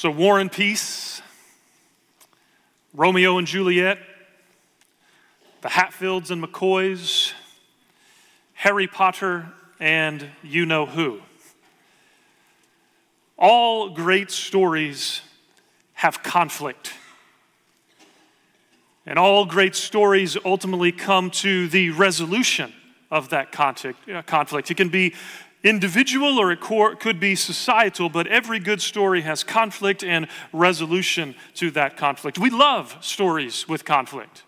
So, War and Peace, Romeo and Juliet, the Hatfields and McCoys, Harry Potter, and you know who. All great stories have conflict. And all great stories ultimately come to the resolution of that uh, conflict. It can be individual or it could be societal, but every good story has conflict and resolution to that conflict. We love stories with conflict.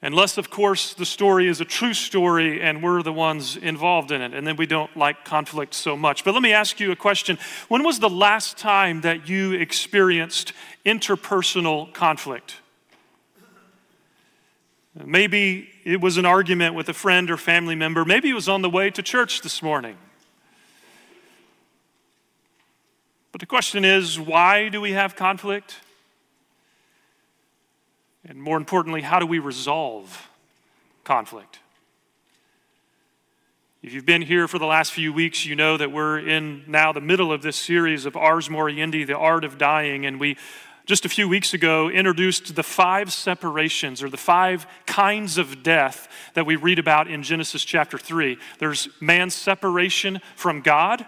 Unless, of course, the story is a true story and we're the ones involved in it, and then we don't like conflict so much. But let me ask you a question. When was the last time that you experienced interpersonal conflict? Maybe it was an argument with a friend or family member. Maybe it was on the way to church this morning. But the question is why do we have conflict? And more importantly, how do we resolve conflict? If you've been here for the last few weeks, you know that we're in now the middle of this series of Ars Moriendi, the art of dying, and we just a few weeks ago introduced the five separations or the five kinds of death that we read about in Genesis chapter 3. There's man's separation from God.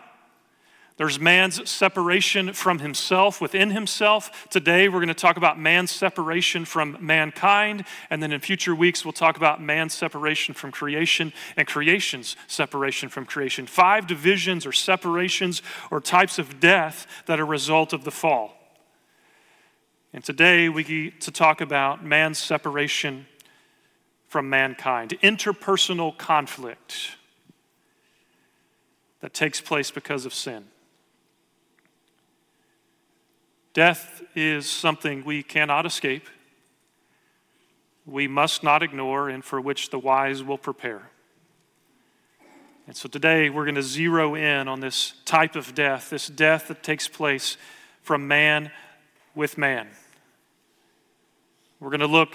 There's man's separation from himself within himself. Today, we're going to talk about man's separation from mankind. And then in future weeks, we'll talk about man's separation from creation and creation's separation from creation. Five divisions or separations or types of death that are a result of the fall. And today we get to talk about man's separation from mankind, interpersonal conflict that takes place because of sin. Death is something we cannot escape, we must not ignore, and for which the wise will prepare. And so today we're going to zero in on this type of death, this death that takes place from man with man. We're going to look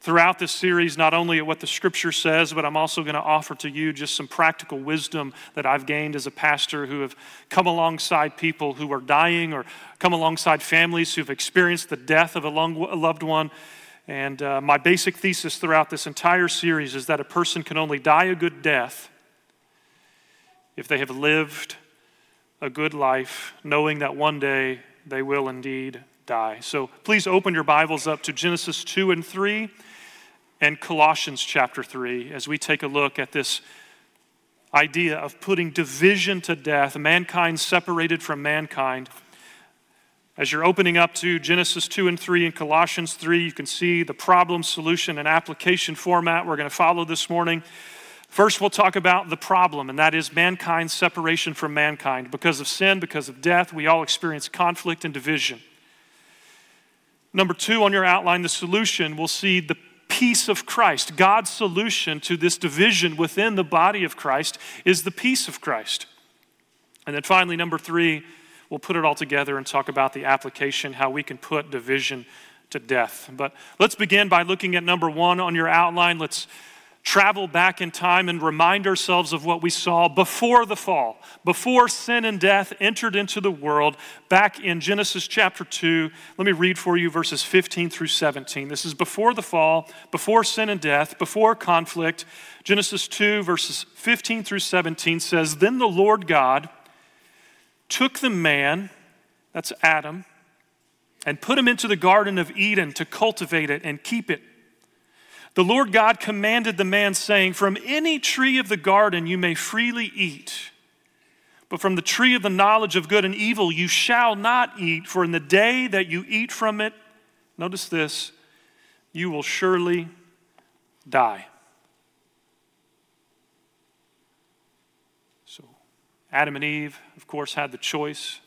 throughout this series not only at what the scripture says, but I'm also going to offer to you just some practical wisdom that I've gained as a pastor who have come alongside people who are dying or come alongside families who've experienced the death of a loved one. And uh, my basic thesis throughout this entire series is that a person can only die a good death if they have lived a good life, knowing that one day they will indeed die. So please open your Bibles up to Genesis 2 and 3 and Colossians chapter 3 as we take a look at this idea of putting division to death, mankind separated from mankind. As you're opening up to Genesis 2 and 3 and Colossians 3, you can see the problem, solution, and application format we're going to follow this morning. First, we'll talk about the problem, and that is mankind's separation from mankind. Because of sin, because of death, we all experience conflict and division. Number two on your outline, the solution, we'll see the peace of Christ. God's solution to this division within the body of Christ is the peace of Christ. And then finally, number three, we'll put it all together and talk about the application, how we can put division to death. But let's begin by looking at number one on your outline. Let's travel back in time and remind ourselves of what we saw before the fall, before sin and death entered into the world, back in Genesis chapter 2. Let me read for you verses 15 through 17. This is before the fall, before sin and death, before conflict. Genesis 2, verses 15 through 17 says Then the Lord God took the man, that's Adam, and put him into the Garden of Eden to cultivate it and keep it. The Lord God commanded the man, saying, From any tree of the garden you may freely eat, but from the tree of the knowledge of good and evil you shall not eat, for in the day that you eat from it, notice this, you will surely die. So, Adam and Eve, of course, had the choice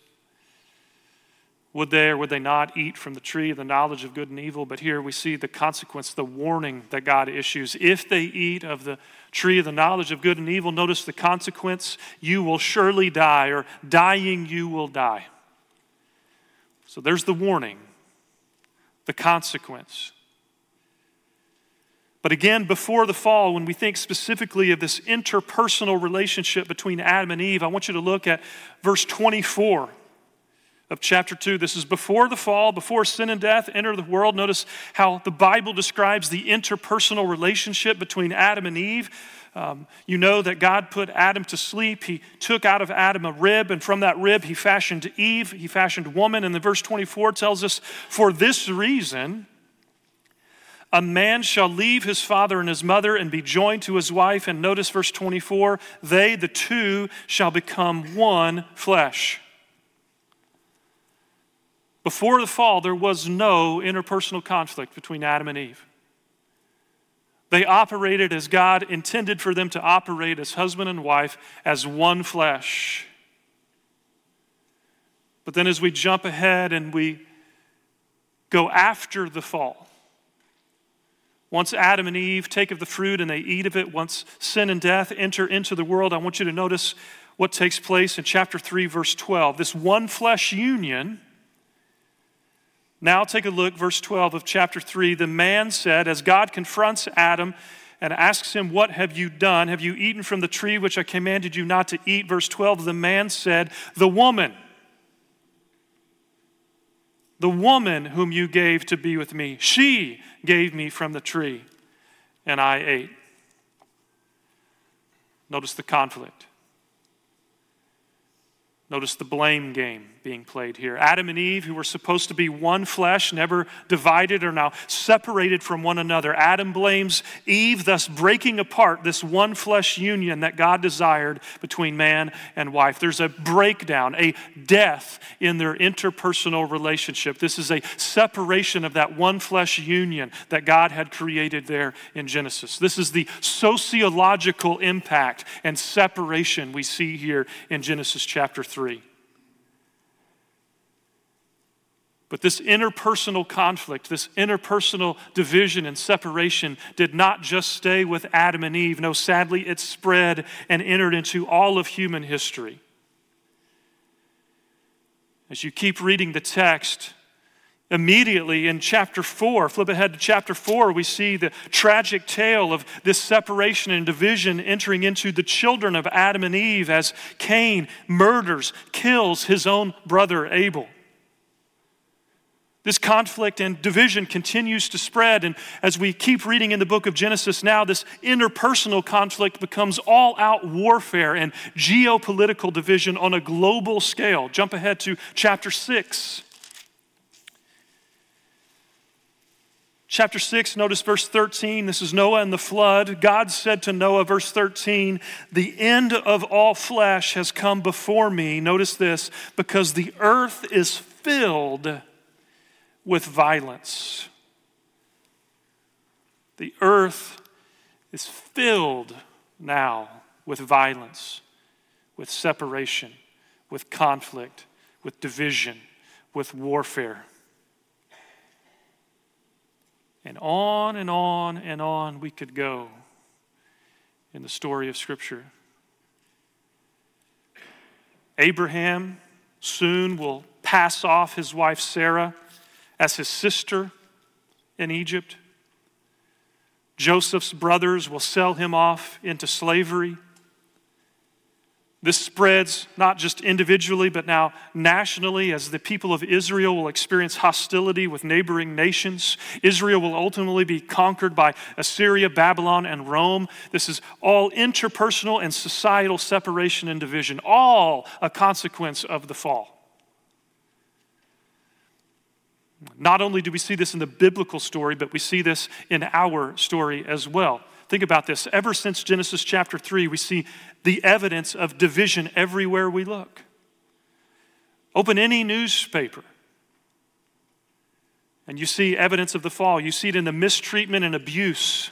would they or would they not eat from the tree of the knowledge of good and evil? But here we see the consequence, the warning that God issues. If they eat of the tree of the knowledge of good and evil, notice the consequence you will surely die, or dying you will die. So there's the warning, the consequence. But again, before the fall, when we think specifically of this interpersonal relationship between Adam and Eve, I want you to look at verse 24 of chapter 2. This is before the fall, before sin and death enter the world. Notice how the Bible describes the interpersonal relationship between Adam and Eve. Um, you know that God put Adam to sleep. He took out of Adam a rib, and from that rib, he fashioned Eve. He fashioned woman. And the verse 24 tells us, For this reason, a man shall leave his father and his mother and be joined to his wife. And notice verse 24 they, the two, shall become one flesh. Before the fall, there was no interpersonal conflict between Adam and Eve. They operated as God intended for them to operate as husband and wife, as one flesh. But then, as we jump ahead and we go after the fall, once Adam and Eve take of the fruit and they eat of it, once sin and death enter into the world, I want you to notice what takes place in chapter 3, verse 12. This one flesh union now take a look, verse 12 of chapter 3. The man said, as God confronts Adam and asks him, What have you done? Have you eaten from the tree which I commanded you not to eat? Verse 12, the man said, The woman, the woman whom you gave to be with me, she gave me from the tree, and I ate. Notice the conflict. Notice the blame game being played here. Adam and Eve, who were supposed to be one flesh, never divided, are now separated from one another. Adam blames Eve, thus breaking apart this one flesh union that God desired between man and wife. There's a breakdown, a death in their interpersonal relationship. This is a separation of that one flesh union that God had created there in Genesis. This is the sociological impact and separation we see here in Genesis chapter 3. 3. But this interpersonal conflict, this interpersonal division and separation did not just stay with Adam and Eve. No, sadly, it spread and entered into all of human history. As you keep reading the text, Immediately in chapter 4, flip ahead to chapter 4, we see the tragic tale of this separation and division entering into the children of Adam and Eve as Cain murders, kills his own brother Abel. This conflict and division continues to spread, and as we keep reading in the book of Genesis now, this interpersonal conflict becomes all out warfare and geopolitical division on a global scale. Jump ahead to chapter 6. Chapter 6, notice verse 13. This is Noah and the flood. God said to Noah, verse 13, The end of all flesh has come before me. Notice this, because the earth is filled with violence. The earth is filled now with violence, with separation, with conflict, with division, with warfare. And on and on and on we could go in the story of Scripture. Abraham soon will pass off his wife Sarah as his sister in Egypt. Joseph's brothers will sell him off into slavery. This spreads not just individually, but now nationally as the people of Israel will experience hostility with neighboring nations. Israel will ultimately be conquered by Assyria, Babylon, and Rome. This is all interpersonal and societal separation and division, all a consequence of the fall. Not only do we see this in the biblical story, but we see this in our story as well. Think about this. Ever since Genesis chapter 3, we see the evidence of division everywhere we look. Open any newspaper, and you see evidence of the fall. You see it in the mistreatment and abuse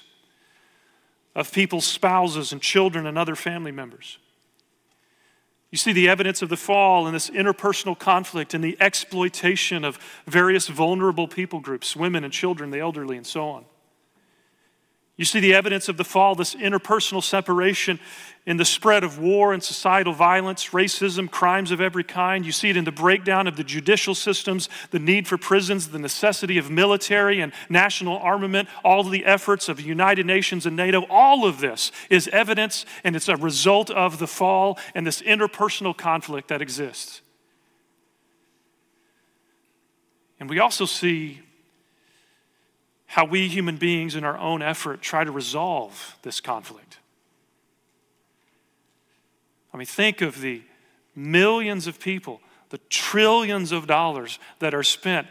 of people's spouses and children and other family members. You see the evidence of the fall and this interpersonal conflict and the exploitation of various vulnerable people groups, women and children, the elderly, and so on. You see the evidence of the fall, this interpersonal separation in the spread of war and societal violence, racism, crimes of every kind. You see it in the breakdown of the judicial systems, the need for prisons, the necessity of military and national armament, all the efforts of the United Nations and NATO. All of this is evidence and it's a result of the fall and this interpersonal conflict that exists. And we also see how we human beings, in our own effort, try to resolve this conflict. I mean, think of the millions of people, the trillions of dollars that are spent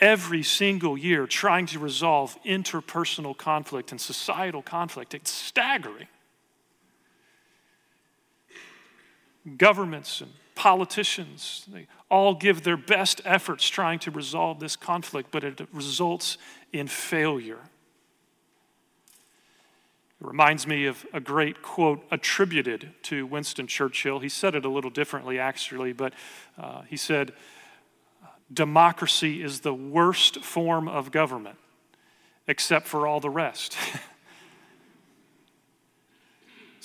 every single year trying to resolve interpersonal conflict and societal conflict. It's staggering. Governments and politicians, they all give their best efforts trying to resolve this conflict, but it results in failure. It reminds me of a great quote attributed to Winston Churchill. He said it a little differently, actually, but uh, he said, Democracy is the worst form of government, except for all the rest.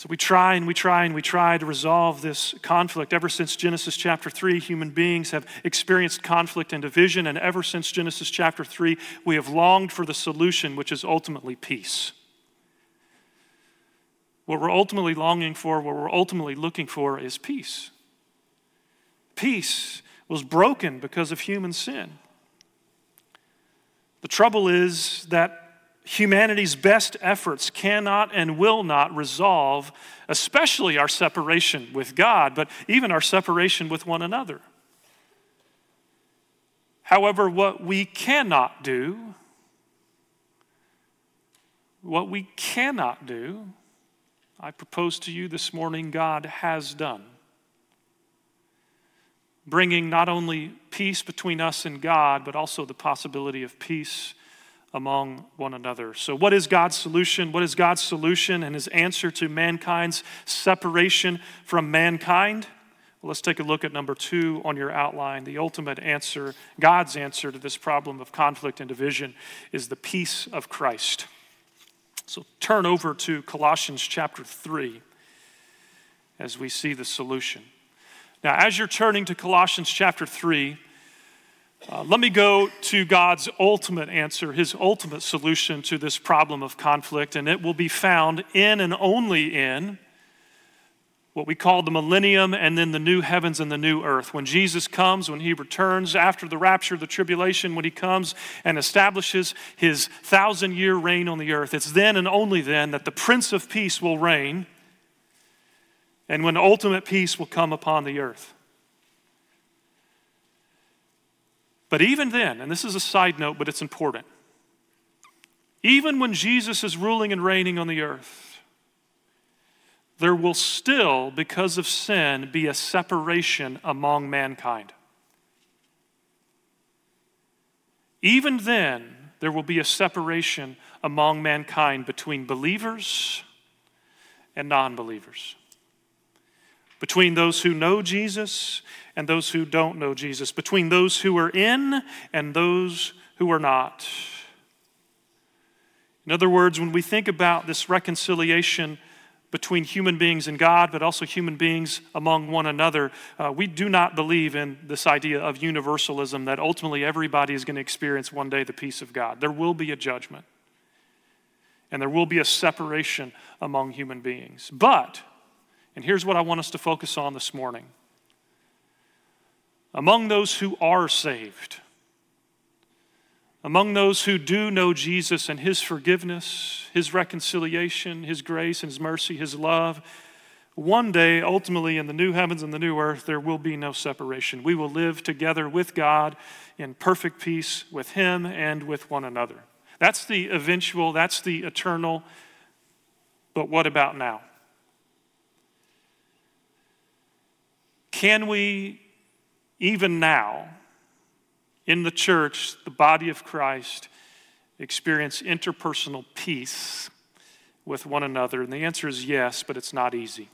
So we try and we try and we try to resolve this conflict. Ever since Genesis chapter 3, human beings have experienced conflict and division, and ever since Genesis chapter 3, we have longed for the solution, which is ultimately peace. What we're ultimately longing for, what we're ultimately looking for, is peace. Peace was broken because of human sin. The trouble is that humanity's best efforts cannot and will not resolve, especially our separation with God, but even our separation with one another. However, what we cannot do, what we cannot do, I propose to you this morning, God has done. Bringing not only peace between us and God, but also the possibility of peace among one another. So, what is God's solution? What is God's solution and his answer to mankind's separation from mankind? Well, let's take a look at number two on your outline. The ultimate answer, God's answer to this problem of conflict and division, is the peace of Christ. So, turn over to Colossians chapter 3 as we see the solution. Now, as you're turning to Colossians chapter 3, uh, let me go to God's ultimate answer, his ultimate solution to this problem of conflict, and it will be found in and only in what we call the millennium and then the new heavens and the new earth. When Jesus comes, when he returns after the rapture, the tribulation, when he comes and establishes his thousand year reign on the earth, it's then and only then that the Prince of Peace will reign and when ultimate peace will come upon the earth. But even then, and this is a side note, but it's important, even when Jesus is ruling and reigning on the earth, there will still, because of sin, be a separation among mankind. Even then, there will be a separation among mankind between believers and non believers, between those who know Jesus and those who don't know Jesus, between those who are in and those who are not. In other words, when we think about this reconciliation between human beings and God, but also human beings among one another, uh, we do not believe in this idea of universalism that ultimately everybody is going to experience one day the peace of God. There will be a judgment, and there will be a separation among human beings. But, and here's what I want us to focus on this morning among those who are saved, among those who do know Jesus and his forgiveness, his reconciliation, his grace and his mercy, his love, one day, ultimately, in the new heavens and the new earth, there will be no separation. We will live together with God in perfect peace with him and with one another. That's the eventual, that's the eternal. But what about now? Can we even now, in the church, the body of Christ, experience interpersonal peace with one another? And the answer is yes, but it's not easy.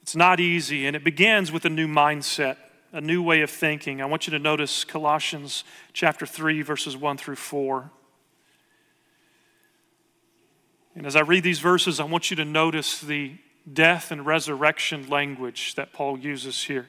It's not easy, and it begins with a new mindset, a new way of thinking. I want you to notice Colossians chapter 3, verses 1 through 4. And as I read these verses, I want you to notice the death and resurrection language that Paul uses here.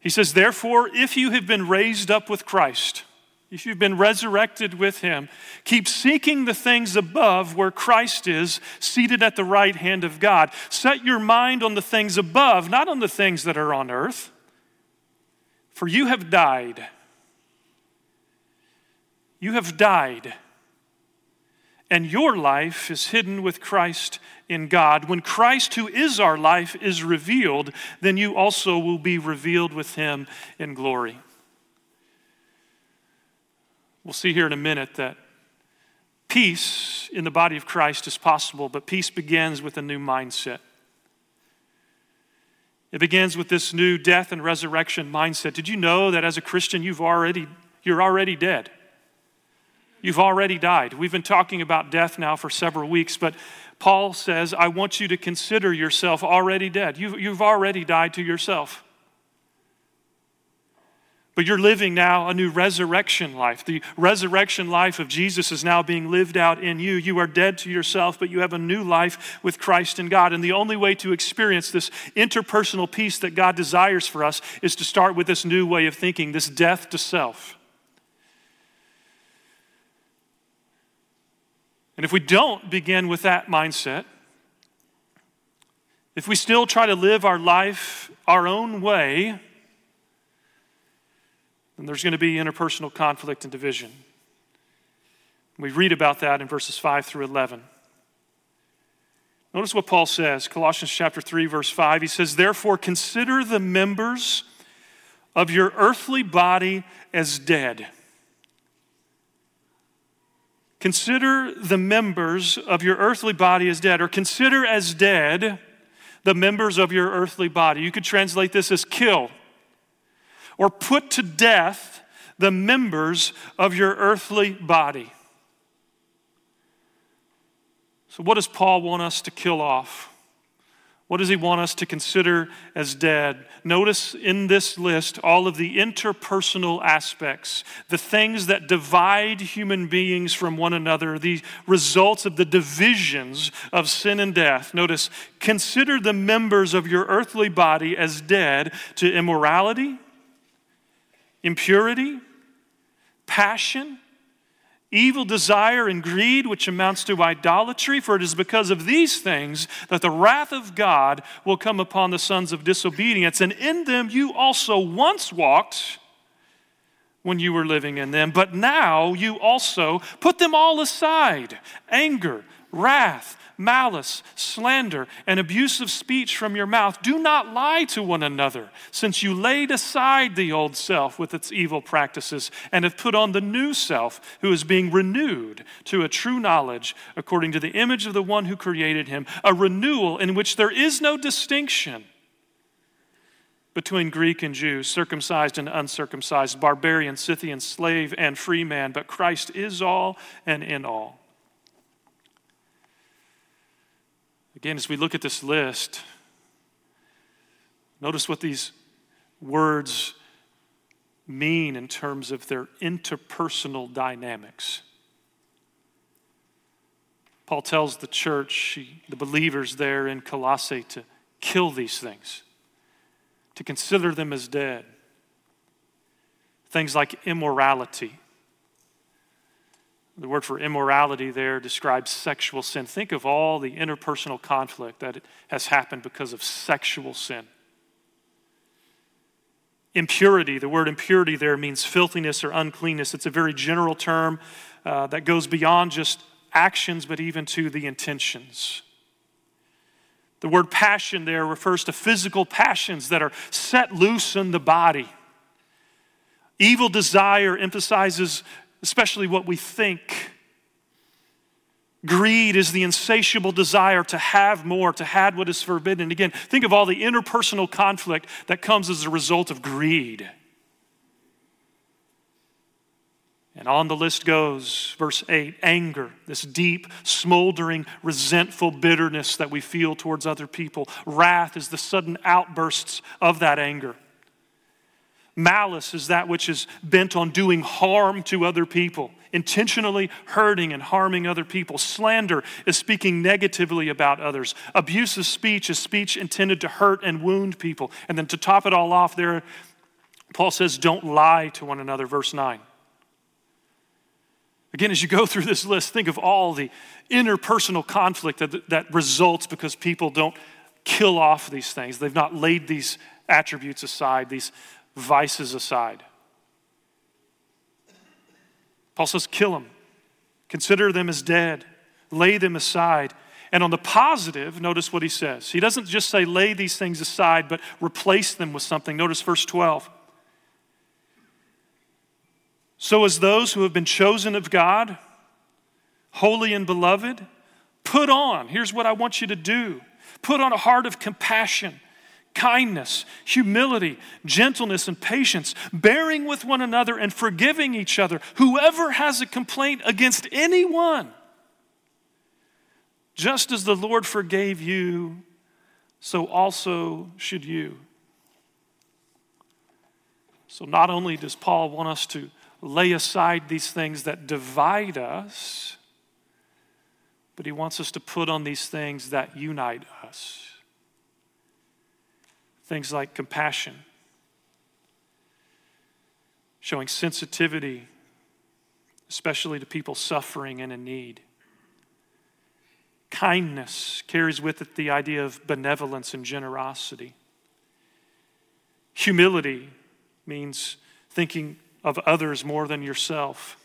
He says, Therefore, if you have been raised up with Christ, if you've been resurrected with him, keep seeking the things above where Christ is, seated at the right hand of God. Set your mind on the things above, not on the things that are on earth. For you have died. You have died. And your life is hidden with Christ in God. When Christ, who is our life, is revealed, then you also will be revealed with him in glory. We'll see here in a minute that peace in the body of Christ is possible, but peace begins with a new mindset. It begins with this new death and resurrection mindset. Did you know that as a Christian you've already you're already dead? You've already died. We've been talking about death now for several weeks, but Paul says, I want you to consider yourself already dead. You've, you've already died to yourself. But you're living now a new resurrection life. The resurrection life of Jesus is now being lived out in you. You are dead to yourself, but you have a new life with Christ and God. And the only way to experience this interpersonal peace that God desires for us is to start with this new way of thinking, this death to self. And if we don't begin with that mindset, if we still try to live our life our own way, then there's going to be interpersonal conflict and division. We read about that in verses 5 through 11. Notice what Paul says, Colossians chapter 3 verse 5. He says, "Therefore consider the members of your earthly body as dead." Consider the members of your earthly body as dead, or consider as dead the members of your earthly body. You could translate this as kill or put to death the members of your earthly body. So, what does Paul want us to kill off? What does he want us to consider as dead? Notice in this list all of the interpersonal aspects, the things that divide human beings from one another, the results of the divisions of sin and death. Notice, consider the members of your earthly body as dead to immorality impurity, passion, evil desire, and greed, which amounts to idolatry. For it is because of these things that the wrath of God will come upon the sons of disobedience. And in them you also once walked when you were living in them, but now you also put them all aside anger, wrath malice, slander, and abusive speech from your mouth. Do not lie to one another, since you laid aside the old self with its evil practices and have put on the new self, who is being renewed to a true knowledge according to the image of the one who created him, a renewal in which there is no distinction between Greek and Jew, circumcised and uncircumcised, barbarian, Scythian, slave, and free man, but Christ is all and in all. Again, as we look at this list, notice what these words mean in terms of their interpersonal dynamics. Paul tells the church, the believers there in Colossae, to kill these things, to consider them as dead. Things like immorality, the word for immorality there describes sexual sin. Think of all the interpersonal conflict that has happened because of sexual sin. Impurity, the word impurity there means filthiness or uncleanness. It's a very general term uh, that goes beyond just actions, but even to the intentions. The word passion there refers to physical passions that are set loose in the body. Evil desire emphasizes especially what we think. Greed is the insatiable desire to have more, to have what is forbidden. Again, think of all the interpersonal conflict that comes as a result of greed. And on the list goes, verse 8 anger, this deep, smoldering, resentful bitterness that we feel towards other people. Wrath is the sudden outbursts of that anger. Malice is that which is bent on doing harm to other people, intentionally hurting and harming other people. Slander is speaking negatively about others. Abusive speech is speech intended to hurt and wound people. And then to top it all off, there, Paul says, Don't lie to one another, verse 9. Again, as you go through this list, think of all the interpersonal conflict that, that results because people don't kill off these things. They've not laid these attributes aside, these vices aside. Paul says, kill them, consider them as dead, lay them aside. And on the positive, notice what he says. He doesn't just say lay these things aside, but replace them with something. Notice verse 12. So, as those who have been chosen of God, holy and beloved, put on, here's what I want you to do put on a heart of compassion kindness, humility, gentleness, and patience, bearing with one another and forgiving each other. Whoever has a complaint against anyone, just as the Lord forgave you, so also should you. So, not only does Paul want us to lay aside these things that divide us, but he wants us to put on these things that unite us. Things like compassion, showing sensitivity, especially to people suffering and in need. Kindness carries with it the idea of benevolence and generosity. Humility means thinking of others more than yourself.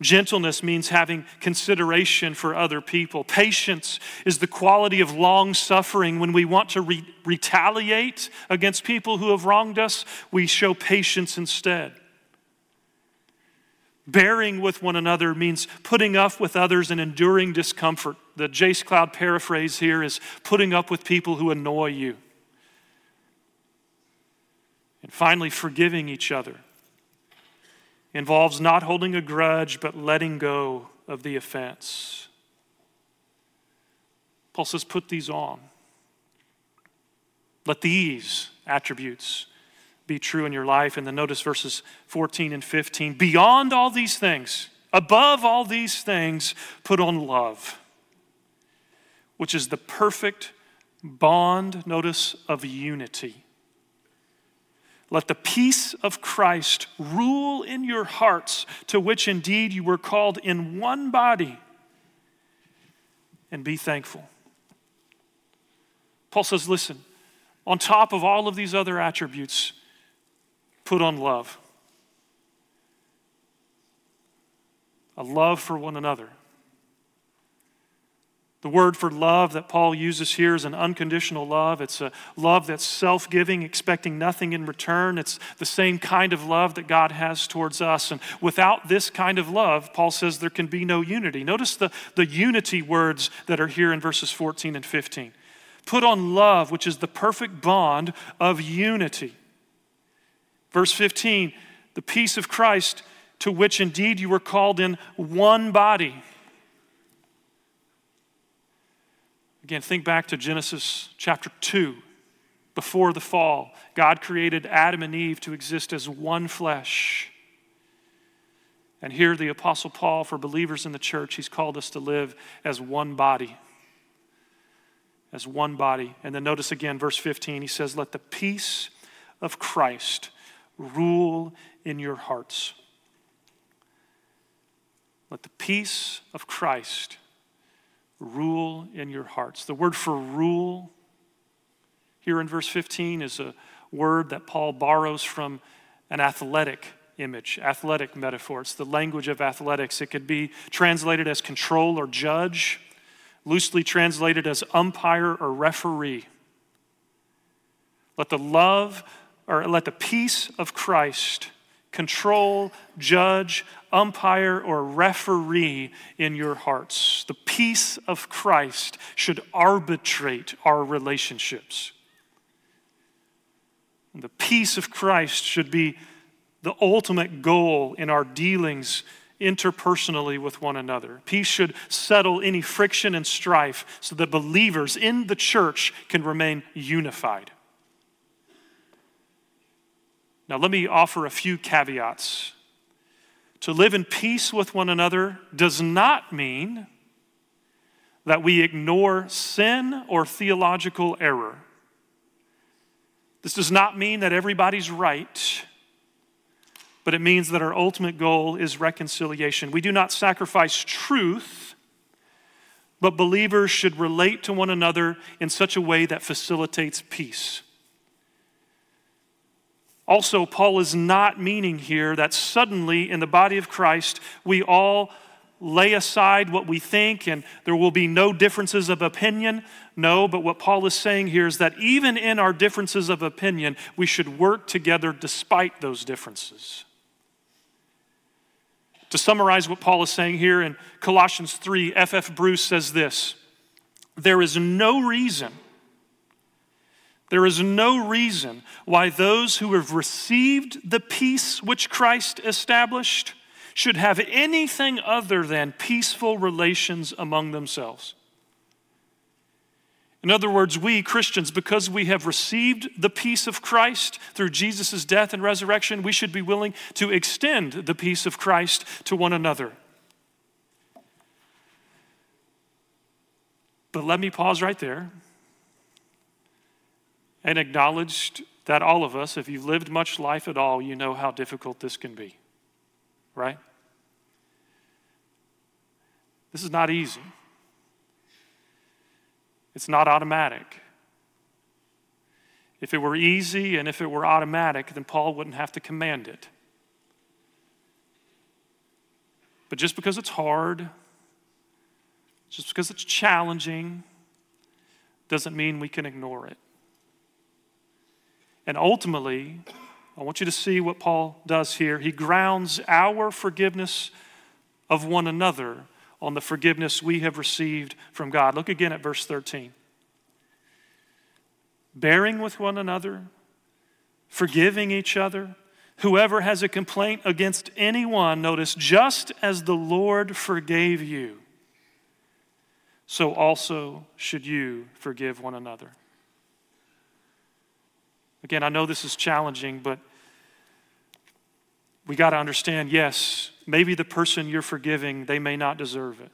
Gentleness means having consideration for other people. Patience is the quality of long suffering. When we want to re- retaliate against people who have wronged us, we show patience instead. Bearing with one another means putting up with others and enduring discomfort. The Jace Cloud paraphrase here is putting up with people who annoy you. And finally, forgiving each other involves not holding a grudge, but letting go of the offense. Paul says, put these on. Let these attributes be true in your life. And then notice verses 14 and 15. Beyond all these things, above all these things, put on love, which is the perfect bond, notice, of unity. Let the peace of Christ rule in your hearts, to which indeed you were called in one body, and be thankful. Paul says, listen, on top of all of these other attributes, put on love. A love for one another. The word for love that Paul uses here is an unconditional love. It's a love that's self giving, expecting nothing in return. It's the same kind of love that God has towards us. And without this kind of love, Paul says there can be no unity. Notice the, the unity words that are here in verses 14 and 15. Put on love, which is the perfect bond of unity. Verse 15, the peace of Christ, to which indeed you were called in one body Again, think back to Genesis chapter 2. Before the fall, God created Adam and Eve to exist as one flesh. And here, the Apostle Paul, for believers in the church, he's called us to live as one body. As one body. And then notice again, verse 15, he says, Let the peace of Christ rule in your hearts. Let the peace of Christ rule in your hearts. The word for rule here in verse 15 is a word that Paul borrows from an athletic image, athletic metaphor. It's the language of athletics. It could be translated as control or judge, loosely translated as umpire or referee. Let the love or let the peace of Christ control, judge, umpire, or referee in your hearts. The peace of Christ should arbitrate our relationships. The peace of Christ should be the ultimate goal in our dealings interpersonally with one another. Peace should settle any friction and strife so that believers in the church can remain unified. Now, let me offer a few caveats. To live in peace with one another does not mean that we ignore sin or theological error. This does not mean that everybody's right, but it means that our ultimate goal is reconciliation. We do not sacrifice truth, but believers should relate to one another in such a way that facilitates peace. Also, Paul is not meaning here that suddenly in the body of Christ we all lay aside what we think and there will be no differences of opinion. No, but what Paul is saying here is that even in our differences of opinion, we should work together despite those differences. To summarize what Paul is saying here in Colossians 3, F.F. Bruce says this There is no reason there is no reason why those who have received the peace which Christ established should have anything other than peaceful relations among themselves. In other words, we Christians, because we have received the peace of Christ through Jesus' death and resurrection, we should be willing to extend the peace of Christ to one another. But let me pause right there and acknowledged that all of us, if you've lived much life at all, you know how difficult this can be, right? This is not easy. It's not automatic. If it were easy and if it were automatic, then Paul wouldn't have to command it. But just because it's hard, just because it's challenging, doesn't mean we can ignore it. And ultimately, I want you to see what Paul does here. He grounds our forgiveness of one another on the forgiveness we have received from God. Look again at verse 13. Bearing with one another, forgiving each other. Whoever has a complaint against anyone, notice, just as the Lord forgave you, so also should you forgive one another. Again, I know this is challenging, but we got to understand yes, maybe the person you're forgiving, they may not deserve it.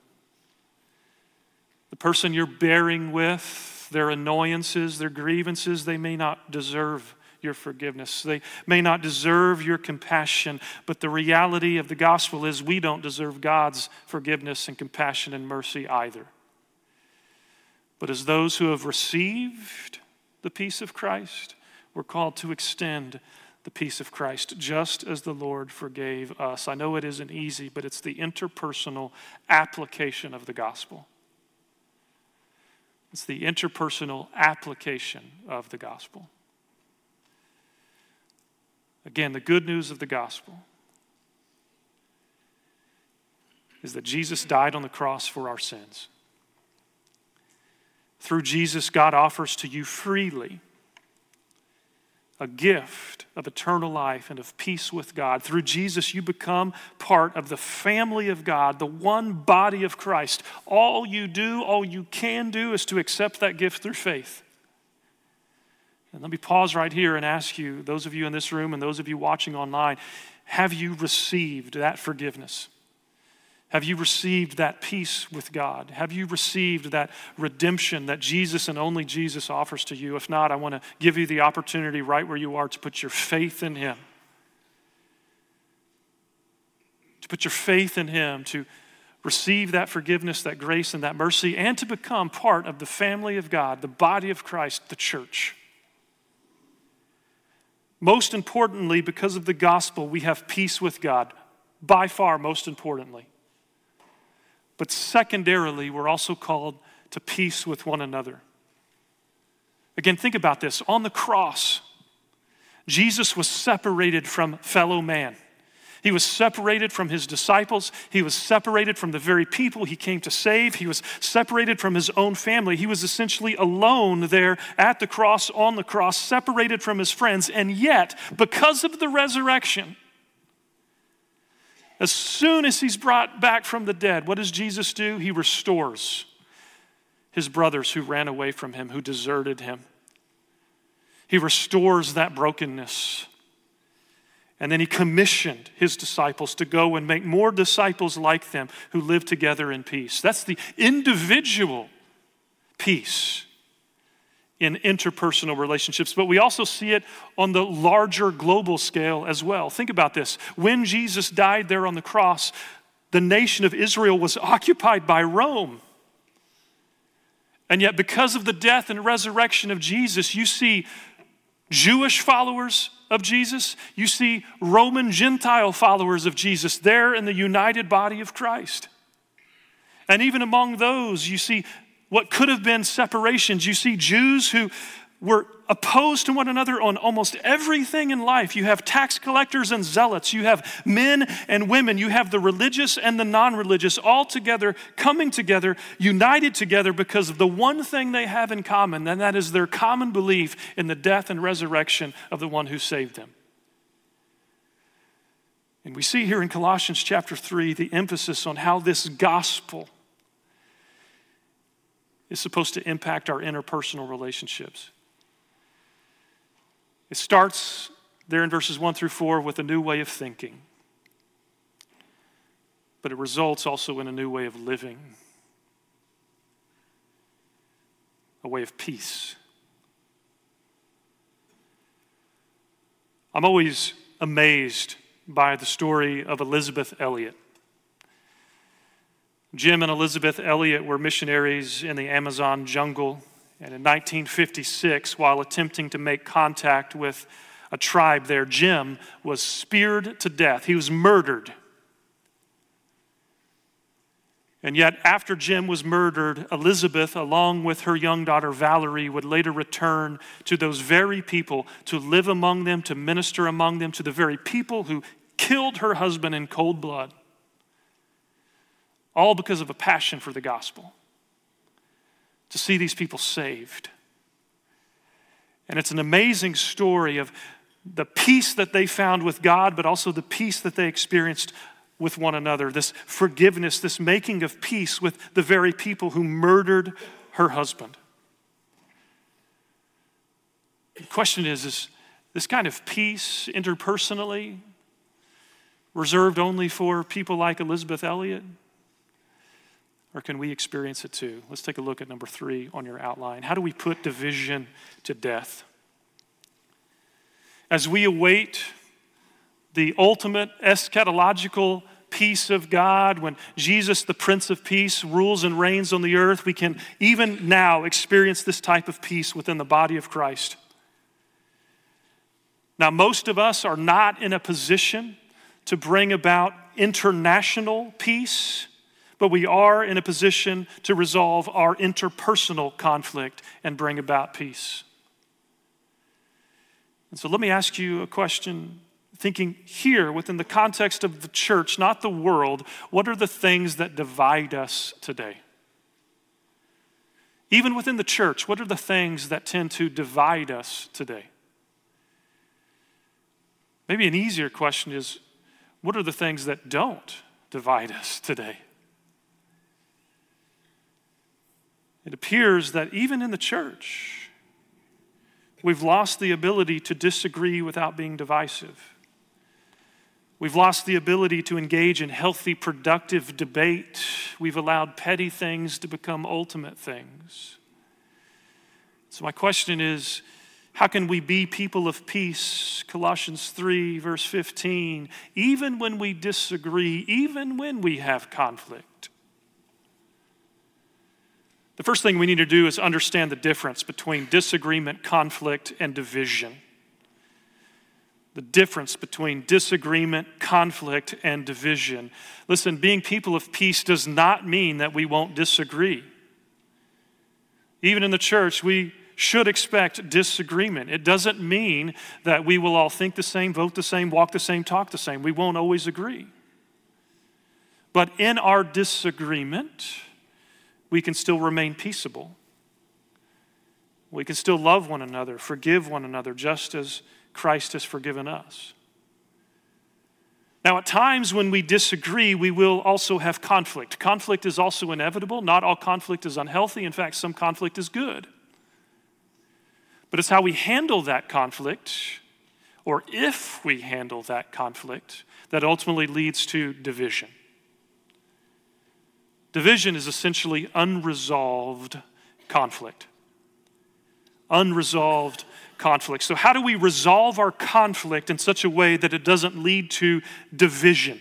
The person you're bearing with, their annoyances, their grievances, they may not deserve your forgiveness. They may not deserve your compassion, but the reality of the gospel is we don't deserve God's forgiveness and compassion and mercy either. But as those who have received the peace of Christ, we're called to extend the peace of Christ, just as the Lord forgave us. I know it isn't easy, but it's the interpersonal application of the gospel. It's the interpersonal application of the gospel. Again, the good news of the gospel is that Jesus died on the cross for our sins. Through Jesus, God offers to you freely a gift of eternal life and of peace with God. Through Jesus, you become part of the family of God, the one body of Christ. All you do, all you can do, is to accept that gift through faith. And let me pause right here and ask you, those of you in this room and those of you watching online, have you received that forgiveness? Have you received that peace with God? Have you received that redemption that Jesus and only Jesus offers to you? If not, I want to give you the opportunity right where you are to put your faith in Him. To put your faith in Him, to receive that forgiveness, that grace, and that mercy, and to become part of the family of God, the body of Christ, the church. Most importantly, because of the gospel, we have peace with God, by far, most importantly. But secondarily, we're also called to peace with one another. Again, think about this. On the cross, Jesus was separated from fellow man. He was separated from his disciples. He was separated from the very people he came to save. He was separated from his own family. He was essentially alone there at the cross, on the cross, separated from his friends. And yet, because of the resurrection, as soon as he's brought back from the dead, what does Jesus do? He restores his brothers who ran away from him, who deserted him. He restores that brokenness. And then he commissioned his disciples to go and make more disciples like them who live together in peace. That's the individual peace in interpersonal relationships, but we also see it on the larger global scale as well. Think about this. When Jesus died there on the cross, the nation of Israel was occupied by Rome. And yet, because of the death and resurrection of Jesus, you see Jewish followers of Jesus, you see Roman Gentile followers of Jesus there in the united body of Christ. And even among those, you see what could have been separations. You see Jews who were opposed to one another on almost everything in life. You have tax collectors and zealots, you have men and women, you have the religious and the non religious all together, coming together, united together because of the one thing they have in common, and that is their common belief in the death and resurrection of the one who saved them. And we see here in Colossians chapter 3 the emphasis on how this gospel is supposed to impact our interpersonal relationships. It starts there in verses 1 through 4 with a new way of thinking, but it results also in a new way of living, a way of peace. I'm always amazed by the story of Elizabeth Elliot. Jim and Elizabeth Elliot were missionaries in the Amazon jungle. And in 1956, while attempting to make contact with a tribe there, Jim was speared to death. He was murdered. And yet, after Jim was murdered, Elizabeth, along with her young daughter Valerie, would later return to those very people to live among them, to minister among them, to the very people who killed her husband in cold blood all because of a passion for the gospel, to see these people saved. And it's an amazing story of the peace that they found with God, but also the peace that they experienced with one another, this forgiveness, this making of peace with the very people who murdered her husband. The question is is this kind of peace interpersonally reserved only for people like Elizabeth Elliot? Or can we experience it too? Let's take a look at number three on your outline. How do we put division to death? As we await the ultimate eschatological peace of God, when Jesus, the Prince of Peace, rules and reigns on the earth, we can even now experience this type of peace within the body of Christ. Now, most of us are not in a position to bring about international peace but we are in a position to resolve our interpersonal conflict and bring about peace. And so let me ask you a question, thinking here within the context of the church, not the world, what are the things that divide us today? Even within the church, what are the things that tend to divide us today? Maybe an easier question is what are the things that don't divide us today? It appears that even in the church, we've lost the ability to disagree without being divisive. We've lost the ability to engage in healthy, productive debate. We've allowed petty things to become ultimate things. So, my question is how can we be people of peace? Colossians 3, verse 15, even when we disagree, even when we have conflict. The first thing we need to do is understand the difference between disagreement, conflict, and division. The difference between disagreement, conflict, and division. Listen, being people of peace does not mean that we won't disagree. Even in the church, we should expect disagreement. It doesn't mean that we will all think the same, vote the same, walk the same, talk the same. We won't always agree. But in our disagreement, we can still remain peaceable. We can still love one another, forgive one another, just as Christ has forgiven us. Now, at times when we disagree, we will also have conflict. Conflict is also inevitable. Not all conflict is unhealthy. In fact, some conflict is good. But it's how we handle that conflict, or if we handle that conflict, that ultimately leads to division. Division is essentially unresolved conflict. Unresolved conflict. So, how do we resolve our conflict in such a way that it doesn't lead to division?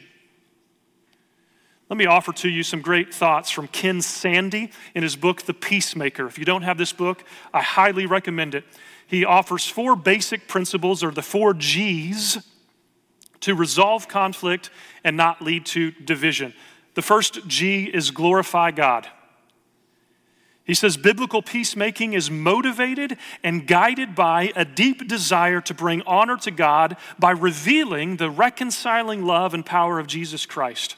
Let me offer to you some great thoughts from Ken Sande in his book, The Peacemaker. If you don't have this book, I highly recommend it. he offers four basic principles, or the four G's, to resolve conflict and not lead to division. The first G is glorify God. He says biblical peacemaking is motivated and guided by a deep desire to bring honor to God by revealing the reconciling love and power of Jesus Christ.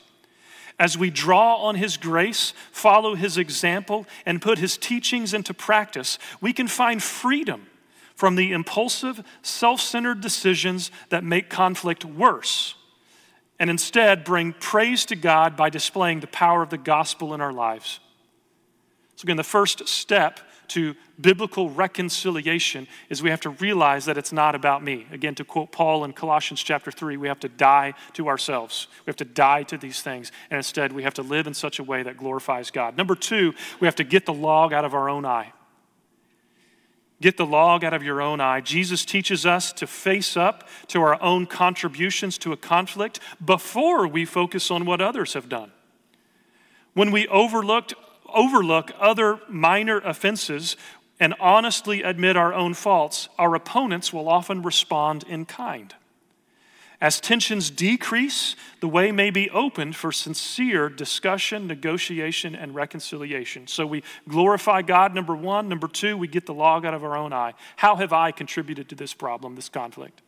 As we draw on His grace, follow His example, and put His teachings into practice, we can find freedom from the impulsive, self centered decisions that make conflict worse, and instead bring praise to God by displaying the power of the gospel in our lives. So, again, the first step to biblical reconciliation is we have to realize that it's not about me. Again, to quote Paul in Colossians chapter 3, we have to die to ourselves. We have to die to these things. And instead, we have to live in such a way that glorifies God. Number two, we have to get the log out of our own eye. Get the log out of your own eye. Jesus teaches us to face up to our own contributions to a conflict before we focus on what others have done. When we overlooked, overlook other minor offenses and honestly admit our own faults, our opponents will often respond in kind. As tensions decrease, the way may be opened for sincere discussion, negotiation, and reconciliation. So we glorify God, number one. Number two, we get the log out of our own eye. How have I contributed to this problem, this conflict?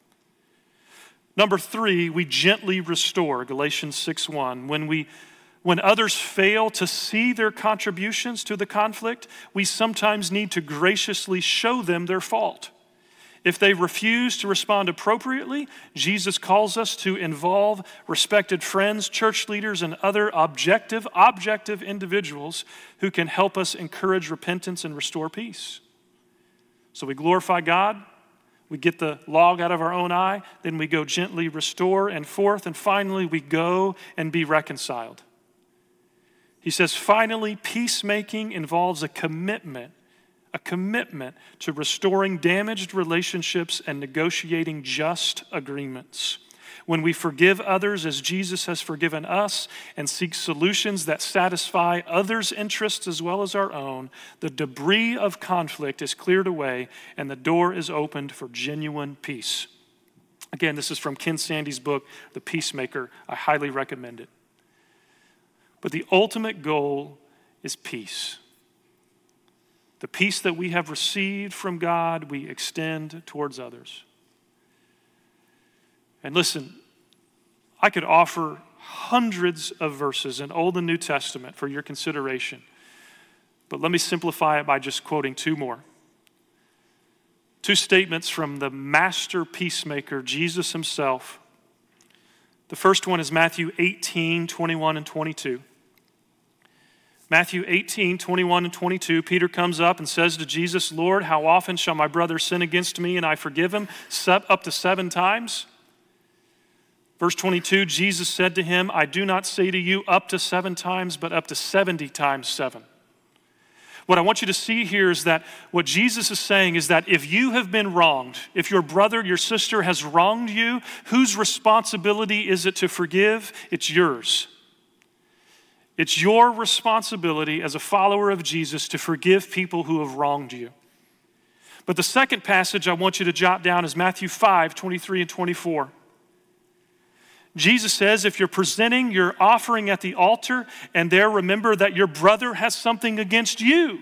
Number three, we gently restore, Galatians 6 1. When, we, when others fail to see their contributions to the conflict, we sometimes need to graciously show them their fault. If they refuse to respond appropriately, Jesus calls us to involve respected friends, church leaders, and other objective, objective individuals who can help us encourage repentance and restore peace. So we glorify God, we get the log out of our own eye, then we go gently restore, and forth, and finally, we go and be reconciled. He says, finally, peacemaking involves a commitment a commitment to restoring damaged relationships and negotiating just agreements. When we forgive others as Jesus has forgiven us and seek solutions that satisfy others' interests as well as our own, the debris of conflict is cleared away and the door is opened for genuine peace. Again, this is from Ken Sande's book, The Peacemaker. I highly recommend it. But the ultimate goal is peace. The peace that we have received from God, we extend towards others. And listen, I could offer hundreds of verses in Old and New Testament for your consideration, but let me simplify it by just quoting two more. Two statements from the master peacemaker, Jesus himself. The first one is Matthew 18, 21, and 22. Matthew 18, 21 and 22, Peter comes up and says to Jesus, Lord, how often shall my brother sin against me and I forgive him? Up to seven times. Verse 22, Jesus said to him, I do not say to you up to seven times, but up to 70 times seven. What I want you to see here is that what Jesus is saying is that if you have been wronged, if your brother, your sister has wronged you, whose responsibility is it to forgive? It's yours. It's your responsibility as a follower of Jesus to forgive people who have wronged you. But the second passage I want you to jot down is Matthew 5 23 and 24. Jesus says, if you're presenting your offering at the altar and there remember that your brother has something against you,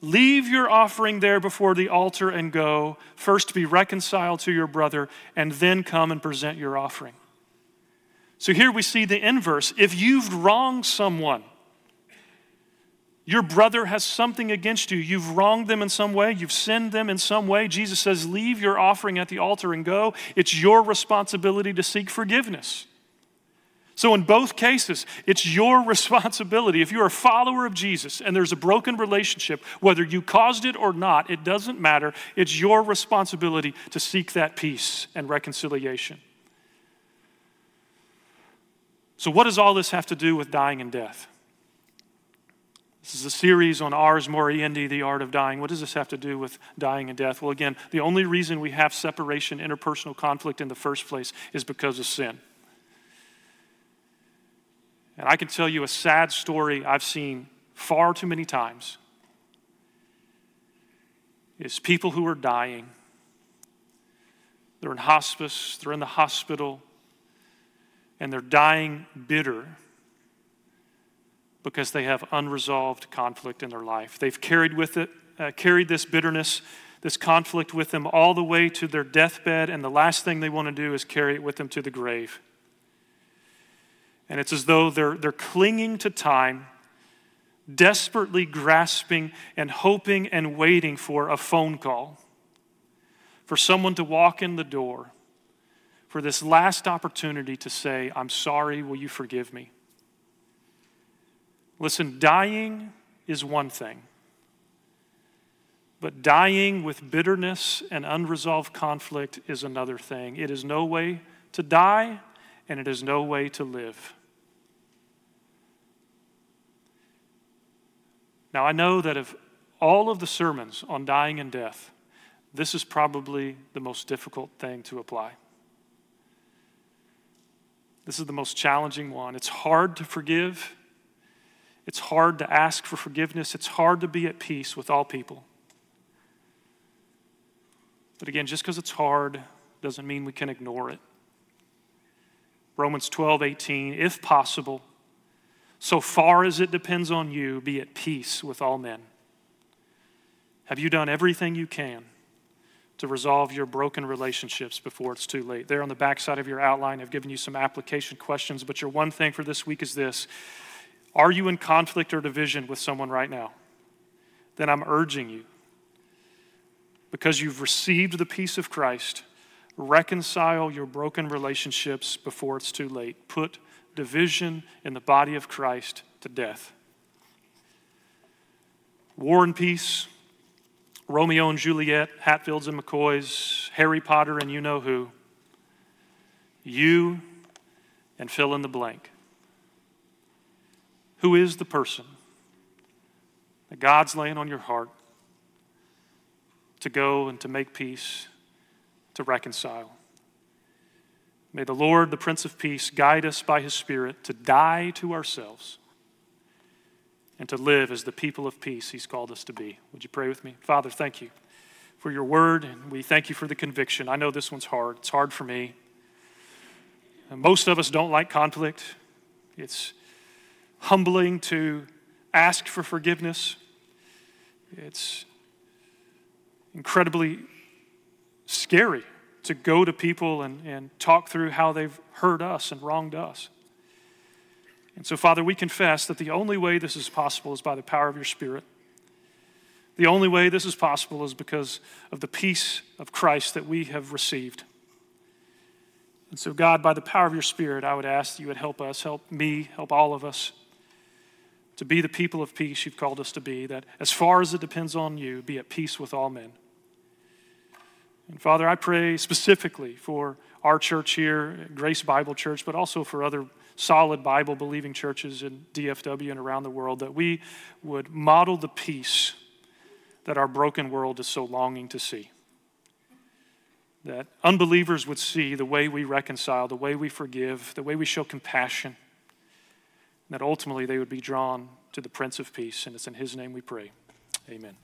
leave your offering there before the altar and go, first be reconciled to your brother, and then come and present your offering. So here we see the inverse. If you've wronged someone, your brother has something against you. You've wronged them in some way. You've sinned them in some way. Jesus says, Leave your offering at the altar and go. It's your responsibility to seek forgiveness. So, in both cases, it's your responsibility. If you're a follower of Jesus and there's a broken relationship, whether you caused it or not, it doesn't matter. It's your responsibility to seek that peace and reconciliation. So, what does all this have to do with dying and death? This is a series on Ars Moriendi, the art of dying. What does this have to do with dying and death? Well, again, the only reason we have separation, interpersonal conflict in the first place is because of sin. And I can tell you a sad story I've seen far too many times. is people who are dying. They're in hospice, they're in the hospital, and they're dying bitter because they have unresolved conflict in their life. They've carried with it, uh, carried this bitterness, this conflict with them all the way to their deathbed, and the last thing they want to do is carry it with them to the grave. And it's as though they're, they're clinging to time, desperately grasping and hoping and waiting for a phone call, for someone to walk in the door, for this last opportunity to say, I'm sorry, will you forgive me? Listen, dying is one thing. But dying with bitterness and unresolved conflict is another thing. It is no way to die, and it is no way to live. Now, I know that of all of the sermons on dying and death, this is probably the most difficult thing to apply. This is the most challenging one. It's hard to forgive, it's hard to ask for forgiveness, it's hard to be at peace with all people. But again, just because it's hard doesn't mean we can ignore it. Romans 12, 18, if possible, so far as it depends on you, be at peace with all men. Have you done everything you can to resolve your broken relationships before it's too late? There on the backside of your outline, I've given you some application questions, but your one thing for this week is this Are you in conflict or division with someone right now? Then I'm urging you, because you've received the peace of Christ, reconcile your broken relationships before it's too late. Put division in the body of Christ to death. War and Peace, Romeo and Juliet, Hatfields and McCoys, Harry Potter and you know who. You and fill in the blank. Who is the person that God's laying on your heart to go and to make peace, to reconcile? May the Lord, the Prince of Peace, guide us by his Spirit to die to ourselves and to live as the people of peace he's called us to be. Would you pray with me? Father, thank you for your word, and we thank you for the conviction. I know this one's hard, it's hard for me. And most of us don't like conflict, it's humbling to ask for forgiveness, it's incredibly scary to go to people and, and talk through how they've hurt us and wronged us. And so, Father, we confess that the only way this is possible is by the power of your Spirit. The only way this is possible is because of the peace of Christ that we have received. And so, God, by the power of your Spirit, I would ask that you would help us, help me, help all of us to be the people of peace you've called us to be, that as far as it depends on you, be at peace with all men. And Father, I pray specifically for our church here, Grace Bible Church, but also for other solid Bible believing churches in DFW and around the world, that we would model the peace that our broken world is so longing to see. That unbelievers would see the way we reconcile, the way we forgive, the way we show compassion, that ultimately they would be drawn to the Prince of Peace. And it's in His name we pray. Amen.